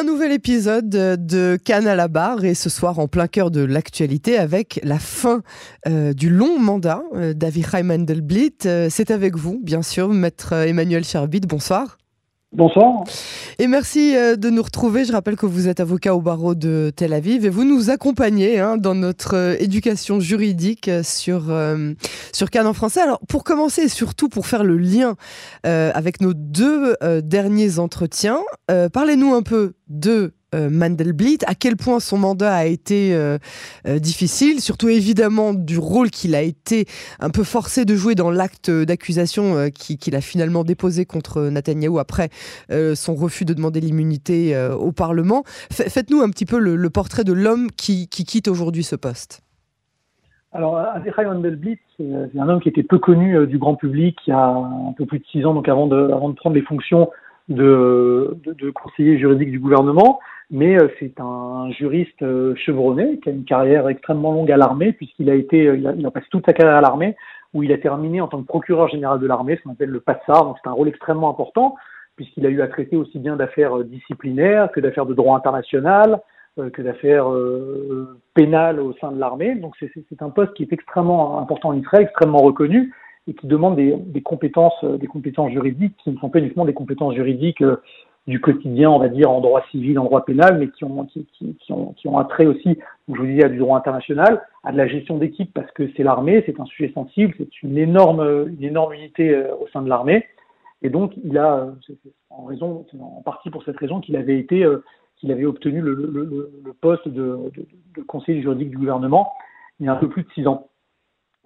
Un nouvel épisode de Cannes à la barre et ce soir en plein cœur de l'actualité avec la fin euh, du long mandat euh, d'Avichai Mandelblit. Euh, c'est avec vous, bien sûr, maître Emmanuel Cherbit. Bonsoir. Bonsoir. Et merci euh, de nous retrouver. Je rappelle que vous êtes avocat au barreau de Tel Aviv et vous nous accompagnez hein, dans notre euh, éducation juridique euh, sur, sur Cannes en français. Alors, pour commencer et surtout pour faire le lien avec nos deux derniers entretiens, parlez-nous un peu de euh, Mandelblit, à quel point son mandat a été euh, euh, difficile, surtout évidemment du rôle qu'il a été un peu forcé de jouer dans l'acte d'accusation qu'il a finalement déposé contre Netanyahou après son refus de demander l'immunité au Parlement. Faites-nous un petit peu le, portrait de l'homme qui, quitte aujourd'hui ce poste. Alors, Avichai Mandelblit, c'est un homme qui était peu connu du grand public il y a un peu plus de six ans, donc avant de, avant de prendre les fonctions de, de conseiller juridique du gouvernement mais euh, c'est un juriste euh, chevronné qui a une carrière extrêmement longue à l'armée, puisqu'il a été, euh, il a, passé toute sa carrière à l'armée, où il a terminé en tant que procureur général de l'armée, ce qu'on appelle le PASSAR, donc c'est un rôle extrêmement important, puisqu'il a eu à traiter aussi bien d'affaires disciplinaires que d'affaires de droit international, que d'affaires pénales au sein de l'armée. Donc c'est un poste qui est extrêmement important en Israël, extrêmement reconnu, et qui demande des, des compétences, des compétences juridiques qui ne sont pas uniquement des compétences juridiques du quotidien, on va dire, en droit civil, en droit pénal, mais qui ont, qui, qui, qui ont, qui ont un trait aussi, je vous disais, à du droit international, à de la gestion d'équipe, parce que c'est l'armée, c'est un sujet sensible, c'est une énorme, une énorme unité euh, au sein de l'armée. Et donc, il a, en raison, en partie pour cette raison qu'il avait été, euh, qu'il avait obtenu le, le, le poste de, de, de, conseiller juridique du gouvernement il y a un peu plus de six ans.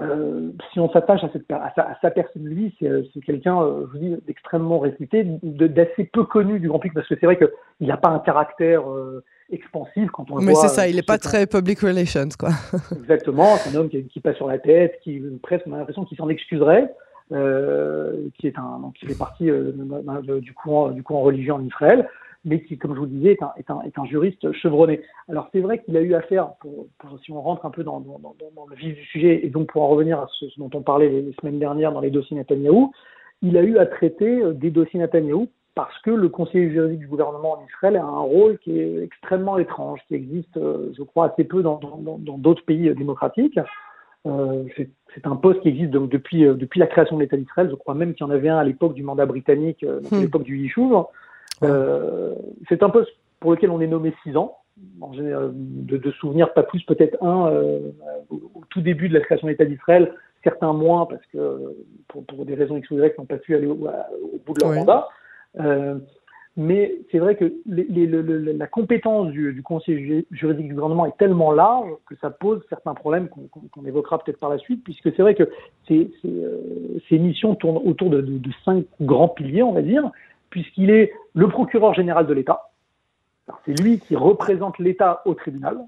Euh, si on s'attache à, cette, à, sa, à sa personne, lui, c'est, c'est quelqu'un, euh, je vous dis, d'extrêmement réputé, d'assez peu connu du grand public, parce que c'est vrai qu'il n'a pas un caractère euh, expansif quand on le Mais voit. Mais c'est ça, il n'est pas très public relations, quoi. Exactement, c'est un homme qui, qui, passe sur la tête, qui presque, on a l'impression qu'il s'en excuserait, qui est un, donc, qui fait partie du courant, du courant religieux en Israël mais qui, comme je vous le disais, est un, est un, est un juriste chevronné. Alors c'est vrai qu'il a eu affaire, pour, pour, si on rentre un peu dans, dans, dans, dans, le vif du sujet, et donc pour en revenir à ce, dont on parlait les, semaines dernières dans les dossiers Netanyahou, il a eu à traiter euh, des dossiers Netanyahou parce que le conseiller juridique du gouvernement en Israël a un rôle qui est extrêmement étrange, qui existe, euh, je crois, assez peu dans d'autres pays démocratiques. Euh, c'est un poste qui existe donc depuis, depuis la création de l'État d'Israël. Je crois même qu'il y en avait un à l'époque du mandat britannique, euh, à hmm. l'époque du Yishuv. Euh, c'est un poste pour lequel on est nommé six ans. En général, de, de souvenirs, pas plus, peut-être un euh, au, tout début de la création de l'État d'Israël, certains moins parce que pour, pour des raisons X ou Y, n'ont pas pu aller au, au bout de leur mandat. Euh, mais c'est vrai que les, les, le, la compétence du, du, conseil juridique du gouvernement est tellement large que ça pose certains problèmes qu'on qu évoquera peut-être par la suite, puisque c'est vrai que ces, ces, euh, ces missions tournent autour de, de, de, cinq grands piliers, on va dire puisqu'il est le procureur général de l'État. C'est lui qui représente l'État au tribunal.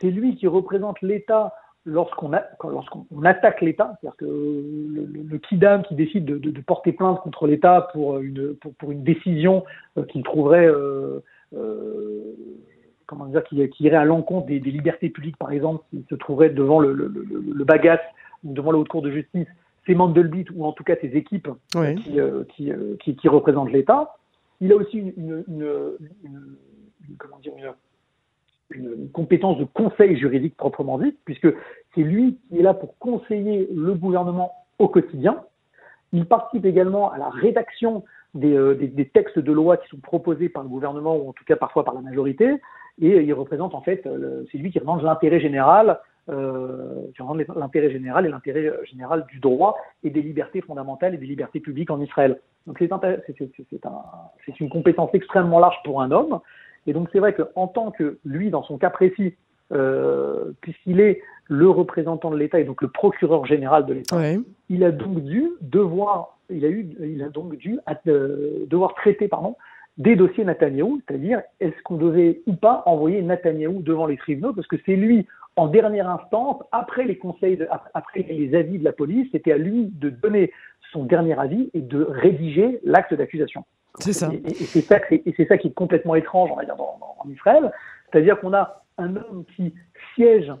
C'est lui qui représente l'État lorsqu'on lorsqu'on attaque l'État, c'est-à-dire que le, le, kidam qui décide de, de, de porter plainte contre l'État pour une, pour, pour, une décision euh, qu'il trouverait, euh, euh, comment dire, qui, qui, irait à l'encontre des, des, libertés publiques, par exemple, qui se trouverait devant le, le, le bagasse ou devant la haute cour de justice, c'est Mandelblit ou en tout cas ses équipes euh, qui, euh, qui, euh, qui, qui, représentent l'État. Il a aussi une, une, une, comment dire, une, compétence de conseil juridique proprement dit, puisque c'est lui qui est là pour conseiller le gouvernement au quotidien. Il participe également à la rédaction des, des, des, textes de loi qui sont proposés par le gouvernement ou en tout cas parfois par la majorité, et il représente en fait, c'est lui qui représente l'intérêt général euh, l'intérêt général et l'intérêt euh, général du droit et des libertés fondamentales et des libertés publiques en Israël. Donc c'est un, une compétence extrêmement large pour un homme. Et donc c'est vrai qu'en tant que lui, dans son cas précis, euh, puisqu'il est le représentant de l'État et donc le procureur général de l'État, il a donc dû devoir, il a eu, il a donc dû euh, devoir traiter, pardon, des dossiers Netanyahou, c'est-à-dire est-ce qu'on devait ou pas envoyer Netanyahou devant les tribunaux, parce que c'est lui, en dernière instance, après les conseils, de, après les avis de la police, c'était à lui de donner son dernier avis et de rédiger l'acte d'accusation. C'est ça. Et, c'est ça, ça, qui est complètement étrange, on va dire, en Israël, c'est-à-dire qu'on a un homme qui siège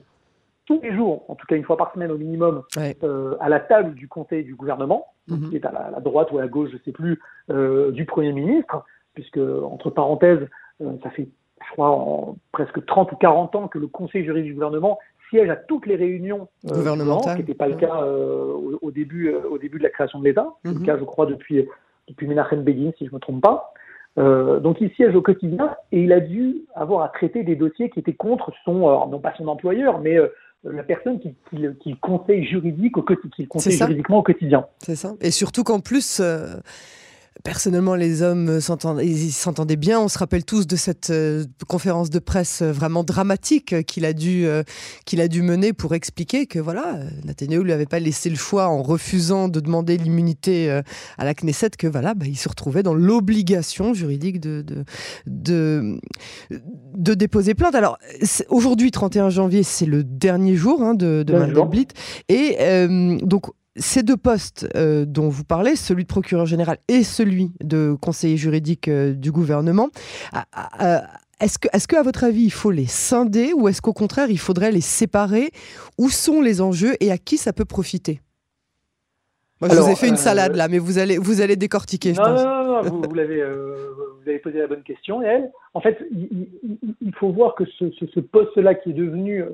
tous les jours, en tout cas une fois par semaine au minimum, euh, à la table du conseil du gouvernement, mm-hmm. qui est à la, droite ou à la gauche, je ne sais plus, euh, du Premier ministre, puisque, entre parenthèses, euh, ça fait crois, presque 30 ou 40 ans que le Conseil juridique du gouvernement siège à toutes les réunions gouvernementales, ce qui n'était pas le cas au, début, au début de la création de l'État. C'est le mhm. cas, je crois, depuis, depuis Menachem Begin, si je ne me trompe pas. donc il siège au quotidien et il a dû avoir à traiter des dossiers qui étaient contre son, non pas son employeur, mais la personne qui, qui, conseille juridique au conseille juridiquement au quotidien. C'est ça. Et surtout qu'en plus, Personnellement, les hommes s'entendaient bien. On se rappelle tous de cette euh, conférence de presse vraiment dramatique qu'il a dû euh, qu'il a dû mener pour expliquer que voilà, Netanyahu lui avait pas laissé le choix en refusant de demander l'immunité euh, à la Knesset que voilà, bah, il se retrouvait dans l'obligation juridique de de, de de déposer plainte. Alors aujourd'hui, 31 janvier, c'est le dernier jour hein, de, de Mandelblit et donc ces deux postes euh, dont vous parlez, celui de procureur général et celui de conseiller juridique euh, du gouvernement, est-ce que, est que, à votre avis, il faut les scinder ou est-ce qu'au contraire, il faudrait les séparer? Où sont les enjeux et à qui ça peut profiter? Moi, je vous ai fait une euh, salade là, mais vous allez, vous allez décortiquer, je non, pense. Non, non, non, vous, l'avez, vous avez posé la bonne question. Elle, en fait, il, faut voir que ce, ce, ce poste-là qui est devenu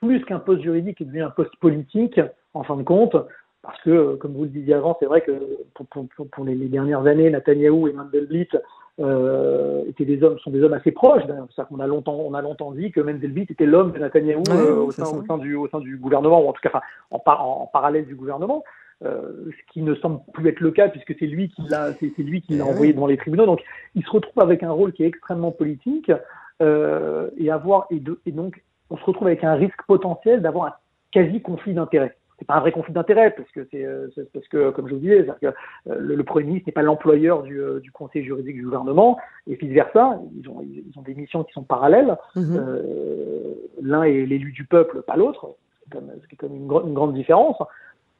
plus qu'un poste juridique, est devenu un poste politique, en fin de compte, parce que, comme vous le disiez avant, c'est vrai que pour, les, dernières années, Netanyahou et Mendelblit euh, étaient des hommes, sont des hommes assez proches. On a longtemps, on a longtemps dit que Mendelblit était l'homme de Netanyahou euh, au, sein, du, au sein du gouvernement, ou en tout cas en, en, parallèle du gouvernement. Euh, ce qui ne semble plus être le cas puisque c'est lui qui l'a, c'est, lui qui l'a eh envoyé devant les tribunaux. Donc, il se retrouve avec un rôle qui est extrêmement politique et avoir et, et donc on se retrouve avec un risque potentiel d'avoir un quasi conflit d'intérêts c'est pas un vrai conflit d'intérêt parce que c'est euh, parce que comme je vous disais, que, euh, le, Premier ministre n'est pas l'employeur du, euh, du, conseil juridique du gouvernement et vice versa. Ils ont ils ont des missions qui sont parallèles. Mhm. L'un est l'élu du peuple, pas l'autre. C'est comme, une, une, grande différence.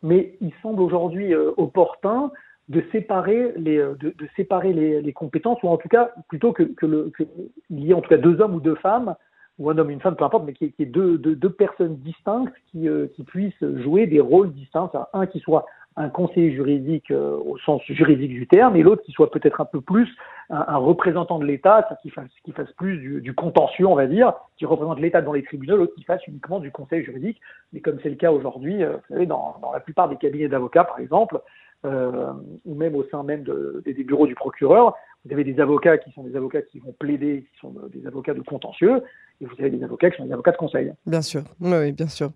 Mais il semble aujourd'hui opportun de séparer les de, de séparer les, les, compétences ou en tout cas plutôt que, que, le, que il y ait en tout cas deux hommes ou deux femmes ou un homme, une femme, peu importe, mais qui est, deux, deux, personnes distinctes qui, euh, qui puissent jouer des rôles distincts. Un qui soit un conseiller juridique euh, au sens juridique du terme, et l'autre qui soit peut-être un peu plus un, représentant de l'État, qui fasse, qui fasse plus du, du, contentieux, on va dire, qui représente l'État dans les tribunaux, l'autre qui fasse uniquement du conseil juridique. Mais comme c'est le cas aujourd'hui, euh, vous savez, dans, dans, la plupart des cabinets d'avocats, par exemple, euh, ou même au sein même de, des, bureaux du procureur, vous avez des avocats qui sont des avocats qui vont plaider, qui sont des avocats de contentieux, et vous avez des avocats qui sont des avocats de conseil. Bien sûr, oui, bien sûr.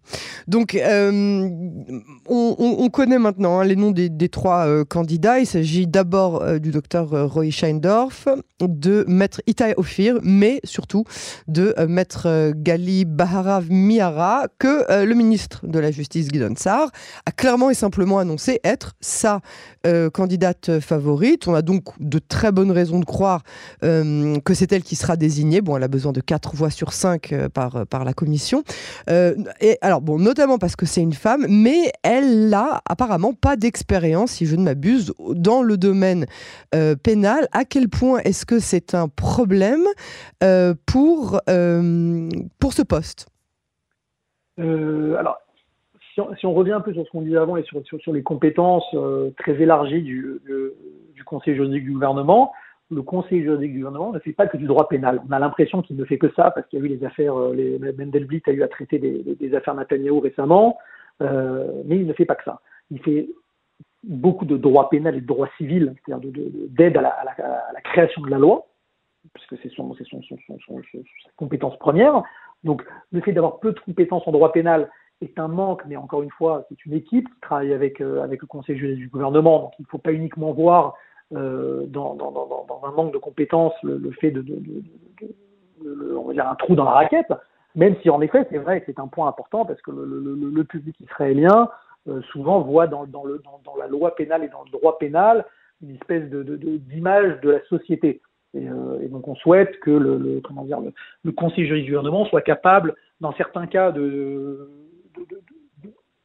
Donc, euh, on, connaît maintenant hein, les noms des, trois euh, candidats. Il s'agit d'abord euh, du docteur Roy Scheindorf, de maître Itai Ophir, mais surtout de maître Gali Baharav Miara, que le ministre de la Justice, Guidon Sar, a clairement et simplement annoncé être sa candidate favorite. On a donc de très bonnes raisons de croire que c'est elle qui sera désignée. Bon, elle a besoin de quatre voix sur 5 euh, par, euh, par la commission. Euh, et alors, bon, notamment parce que c'est une femme, mais elle n'a apparemment pas d'expérience, si je ne m'abuse, dans le domaine pénal. À quel point est-ce que c'est un problème pour, pour ce poste? Alors, si on, revient un peu sur ce qu'on disait avant et sur, sur, les compétences très élargies du, du Conseil juridique du gouvernement, le Conseil juridique du gouvernement ne fait pas que du droit pénal. On a l'impression qu'il ne fait que ça parce qu'il y a eu les affaires, euh, Mendelblit a eu à traiter des, affaires Netanyahu récemment, euh, mais il ne fait pas que ça. Il fait beaucoup de droit pénal et de droit civil, c'est-à-dire d'aide à, la, création de la loi, puisque c'est son, sa compétence première. Donc le fait d'avoir peu de compétences en droit pénal est un manque, mais encore une fois, c'est une équipe qui travaille avec, euh, avec le Conseil juridique du gouvernement, donc il ne faut pas uniquement voir euh, dans, dans, dans, dans, un manque de compétences le, le fait de, de, de, on va dire un trou dans la raquette, même si en effet c'est vrai c'est un point important parce que le, le public israélien euh, souvent voit dans, dans, le, dans, la loi pénale et dans le droit pénal une espèce de, d'image de, la société. Et, euh, et, donc on souhaite que le, comment dire, le, conseil juridique du gouvernement soit capable, dans certains cas, de,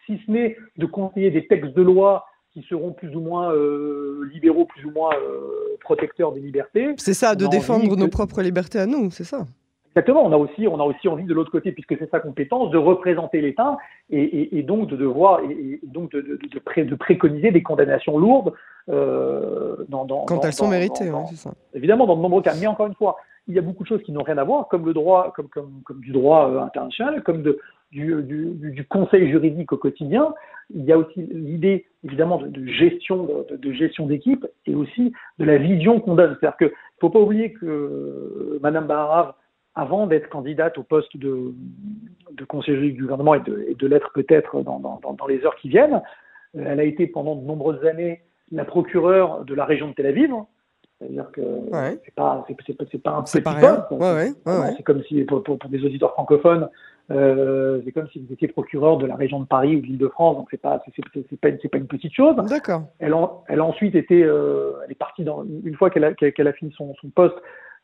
si ce n'est de conseiller des textes de loi qui seront plus ou moins euh, libéraux, plus ou moins euh, protecteurs des libertés. C'est ça, de défendre nos propres libertés à nous, c'est ça. Exactement, on a aussi, on a aussi envie de l'autre côté, puisque c'est sa compétence, de représenter l'État et, donc de devoir et, donc de, de, préconiser des condamnations lourdes euh, dans, Quand elles sont méritées, c'est ça. Évidemment, dans de nombreux cas. Mais encore une fois, il y a beaucoup de choses qui n'ont rien à voir, comme le droit, comme, comme, comme du droit international, comme de, du, conseil juridique au quotidien. Il y a aussi l'idée, évidemment, de, gestion de, gestion d'équipe et aussi de la vision qu'on donne. C'est-à-dire qu'il ne faut pas oublier que euh, Madame Baharav, avant d'être candidate au poste de, conseiller juridique du gouvernement et de, l'être peut-être dans, les heures qui viennent, elle a été pendant de nombreuses années la procureure de la région de Tel Aviv. C'est-à-dire que ouais. c'est pas c'est, pas un petit pas poste. Ouais, ouais, c'est comme si pour, pour, pour, des auditeurs francophones, euh, c'est comme si vous étiez procureur de la région de Paris ou de l'Île-de-France. Donc c'est pas c'est, c'est, pas c'est pas une petite chose. D'accord. Elle, a, elle a ensuite été euh, elle est partie dans une fois qu'elle a qu'elle a fini son, son poste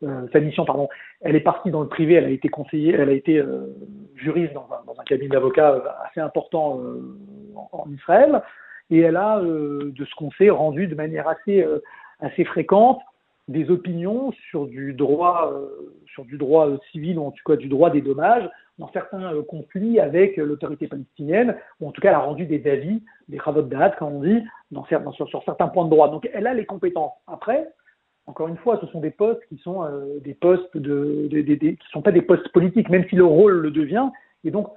euh, sa mission, pardon, elle est partie dans le privé, elle a été conseillère, elle a été euh, juriste dans un, dans un cabinet d'avocats euh, assez important en, en, Israël, et elle a, de ce qu'on sait, rendu de manière assez, assez fréquente des opinions sur du droit, sur du droit civil ou en tout cas du droit des dommages dans certains conflits avec l'autorité palestinienne, ou en tout cas elle a rendu des avis, des de date, comme on dit, dans, sur, sur certains points de droit. Donc elle a les compétences. Après, encore une fois, ce sont des postes qui sont euh, des postes de, de, de, sont pas des postes politiques, même si le rôle le devient. Et donc,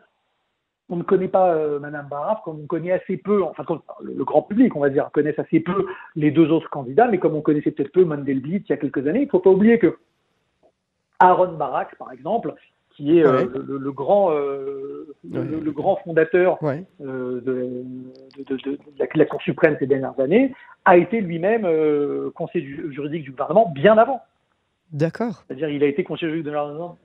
on ne connaît pas euh, Madame Baraf, comme on connaît assez peu, enfin le, le, grand public, on va dire, connaît assez peu les deux autres candidats, mais comme on connaissait peut-être peu Mandelblit il y a quelques années, il ne faut pas oublier que Aaron Barak, par exemple, qui est euh, le, le, grand, euh, le, le, grand fondateur ouais. euh, de, de, de, la, Cour suprême ces dernières années, a été lui-même conseiller juridique du gouvernement bien avant. D'accord. C'est-à-dire il a été conseiller juridique, du gouvernement,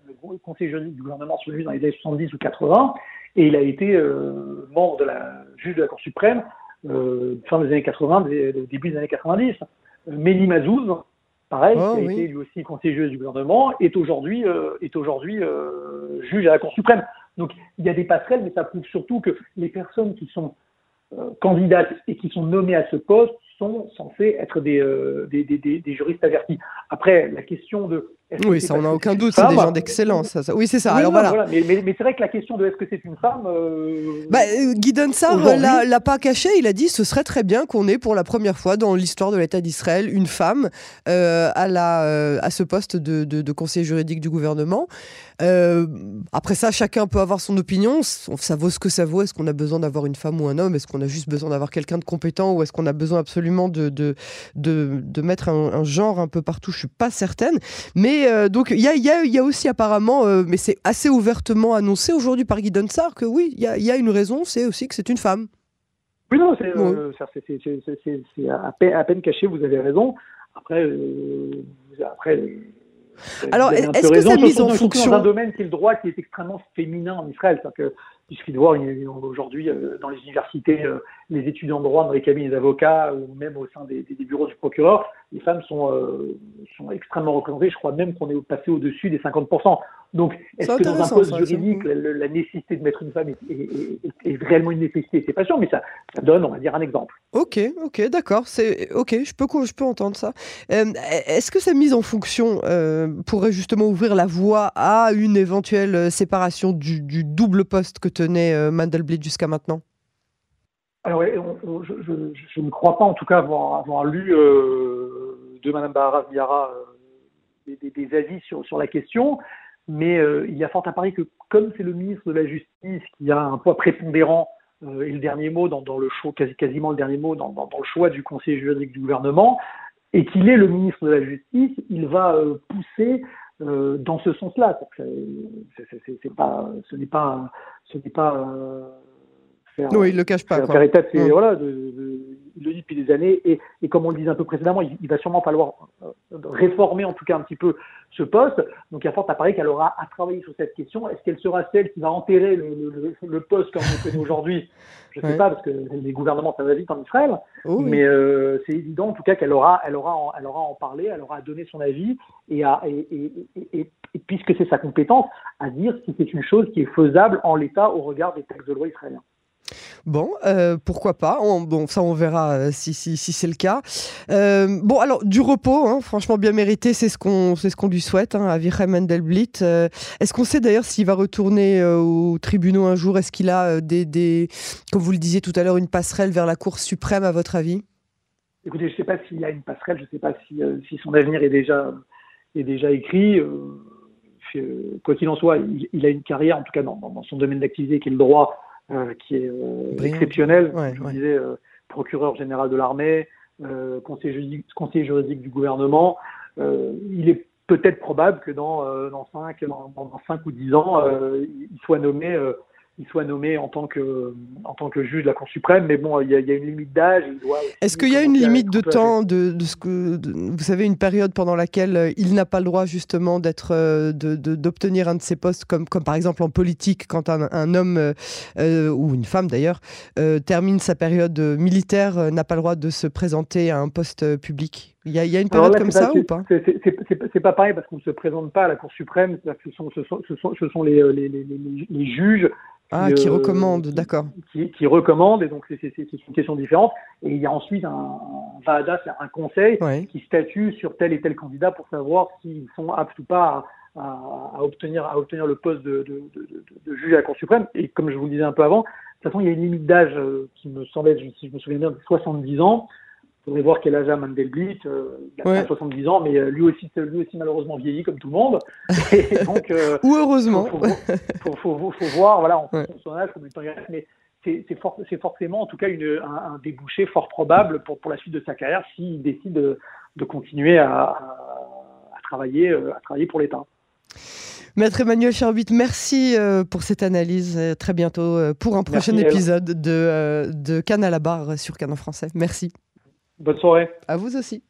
conseiller juridique du gouvernement sur lui dans les années 70 ou 80, et il a été euh, membre de la juge de la Cour suprême fin des années 80, début des années 90. Méli Mazouz, pareil, oh, qui a oui. été lui aussi conseiller du gouvernement, est aujourd'hui euh, est aujourd'hui euh, juge à la Cour suprême. Donc il y a des passerelles, mais ça prouve surtout que les personnes qui sont euh, candidates et qui sont nommées à ce poste sont censées être des, euh, des, des, des, juristes avertis. Après, la question de oui, ça, on n'a aucun doute, c'est des gens d'excellence. Ça, ça. Oui, c'est ça. Oui, Alors non, voilà. voilà. Mais, mais, mais c'est vrai que la question de est-ce que c'est une femme. Euh, bah, Guy Dunsar l'a, l'a pas caché. Il a dit ce serait très bien qu'on ait pour la première fois dans l'histoire de l'État d'Israël une femme euh, à, la, euh, à ce poste de, de, de, conseiller juridique du gouvernement. Euh, après ça, chacun peut avoir son opinion. Ça vaut ce que ça vaut. Est-ce qu'on a besoin d'avoir une femme ou un homme? Est-ce qu'on a juste besoin d'avoir quelqu'un de compétent? Ou est-ce qu'on a besoin absolument de, de, de, de mettre un, un, genre un peu partout? Je suis pas certaine. Mais euh, donc il y a, y, a, y a, aussi apparemment, euh, mais c'est assez ouvertement annoncé aujourd'hui par Guy Dunsar que oui, il y a, y a, une raison, c'est aussi que c'est une femme. Oui, non, c'est oui. à, peine, à peine caché, vous avez raison. Après, après alors, est-ce que ça mise en fonction dans un domaine qui est le droit, qui est extrêmement féminin en Israël, que il suffit de voir aujourd'hui euh, dans les universités, euh, les étudiants de droit dans les cabinets d'avocats ou même au sein des, des, bureaux du procureur, les femmes sont, euh, sont extrêmement représentées. Je crois même qu'on est passé au-dessus des 50%. Donc, est-ce que dans un poste ça, juridique, la, la, nécessité de mettre une femme est, est, est, est réellement une nécessité C'est pas sûr, mais ça, ça, donne, on va dire, un exemple. Ok, ok, d'accord. C'est ok, je peux, je peux entendre ça. Euh, est-ce que sa mise en fonction euh, pourrait justement ouvrir la voie à une éventuelle séparation du, du double poste que tenait euh, Mandelblit jusqu'à maintenant? Alors, on, on, je, je, je, ne crois pas, en tout cas, avoir, avoir lu euh, de Mme Bahara Viara euh, des, des, des, avis sur, sur la question, mais euh, il y a fort à parier que, comme c'est le ministre de la Justice qui a un poids prépondérant euh, et le dernier mot dans, dans le choix, quasi, quasiment le dernier mot dans, dans, dans, le choix du conseiller juridique du gouvernement, et qu'il est le ministre de la Justice, il va euh, pousser dans ce sens-là. C'est pas, ce n'est pas, ce n'est pas faire. Oui, il le cache pas. Faire état, c'est voilà, de, de, il le dit depuis des années, et, et comme on le disait un peu précédemment, il, il, va sûrement falloir euh, réformer en tout cas un petit peu ce poste. Donc il y a fort à parier qu'elle aura à travailler sur cette question. Est-ce qu'elle sera celle qui va enterrer le, le, le poste comme on le connaît aujourd'hui? Je ne sais ouais. pas, parce que les gouvernements ça va vite en Israël. Oh, oui. Mais euh, c'est évident en tout cas qu'elle aura, elle aura, elle aura à en parler, elle aura à donner son avis et à et, et, et, et puisque c'est sa compétence, à dire si c'est une chose qui est faisable en l'état au regard des textes de loi israéliens. Bon, euh, pourquoi pas on, Bon, ça, on verra euh, si, c'est le cas. Euh, bon, alors, du repos, hein, franchement bien mérité, c'est ce qu'on ce qu'on lui souhaite hein, à Virem Mendelblit. Est-ce qu'on sait d'ailleurs s'il va retourner aux tribunaux un jour? Est-ce qu'il a des, comme vous le disiez tout à l'heure, une passerelle vers la Cour suprême, à votre avis? Écoutez, je ne sais pas s'il a une passerelle, je ne sais pas si, si, son avenir est déjà, est déjà écrit. quoi qu'il en soit, il, a une carrière, en tout cas dans, son domaine d'activité, qui est le droit, qui est exceptionnel. je vous disais, procureur général de l'armée, conseiller juridique, conseiller, juridique, du gouvernement. il est peut-être probable que dans, dans, 5, dans, dans 5 ou 10 ans, il soit nommé il soit nommé en tant que en tant que juge de la Cour suprême, mais bon, il y a, une limite d'âge. Est-ce qu'il y a une limite de temps de, ce que vous savez une période pendant laquelle euh, il n'a pas le droit justement d'être euh, d'obtenir un de ces postes comme comme par exemple en politique quand un, homme euh, ou une femme d'ailleurs termine sa période militaire n'a pas le droit de se présenter à un poste public? Il y, a, une période comme ça ou pas? C'est pas pareil parce qu'on ne se présente pas à la Cour suprême. Ce sont, ce sont, ce sont, les, les, les, les, juges ah, qui, recommande, d'accord. Qui, qui, recommande, et donc c'est une question différente. Et il y a ensuite un, VADA, un conseil qui statue sur tel et tel candidat pour savoir s'ils sont aptes ou pas à, à, obtenir, à obtenir le poste de, de, de, de, juge à la Cour suprême. Et comme je vous le disais un peu avant, de toute façon, il y a une limite d'âge euh, qui me semble être, si je me souviens bien, de 70 ans faudrait voir quel âge a Mandelblit. Euh, il a 70 ans, mais euh, lui aussi, lui aussi malheureusement vieilli comme tout le monde. Et donc, euh, Ou heureusement. Faut, faut, faut, voir, voilà, en fonction de son âge, comme temps mais c'est forcément en tout cas une, un, débouché fort probable pour, pour la suite de sa carrière s'il décide de, de continuer à, à, travailler, à travailler pour l'État. Maître Emmanuel Charbit, merci pour cette analyse. Très bientôt pour un prochain épisode de, de Cannes à la barre sur Canon français. Merci. Bonne soirée. À vous aussi.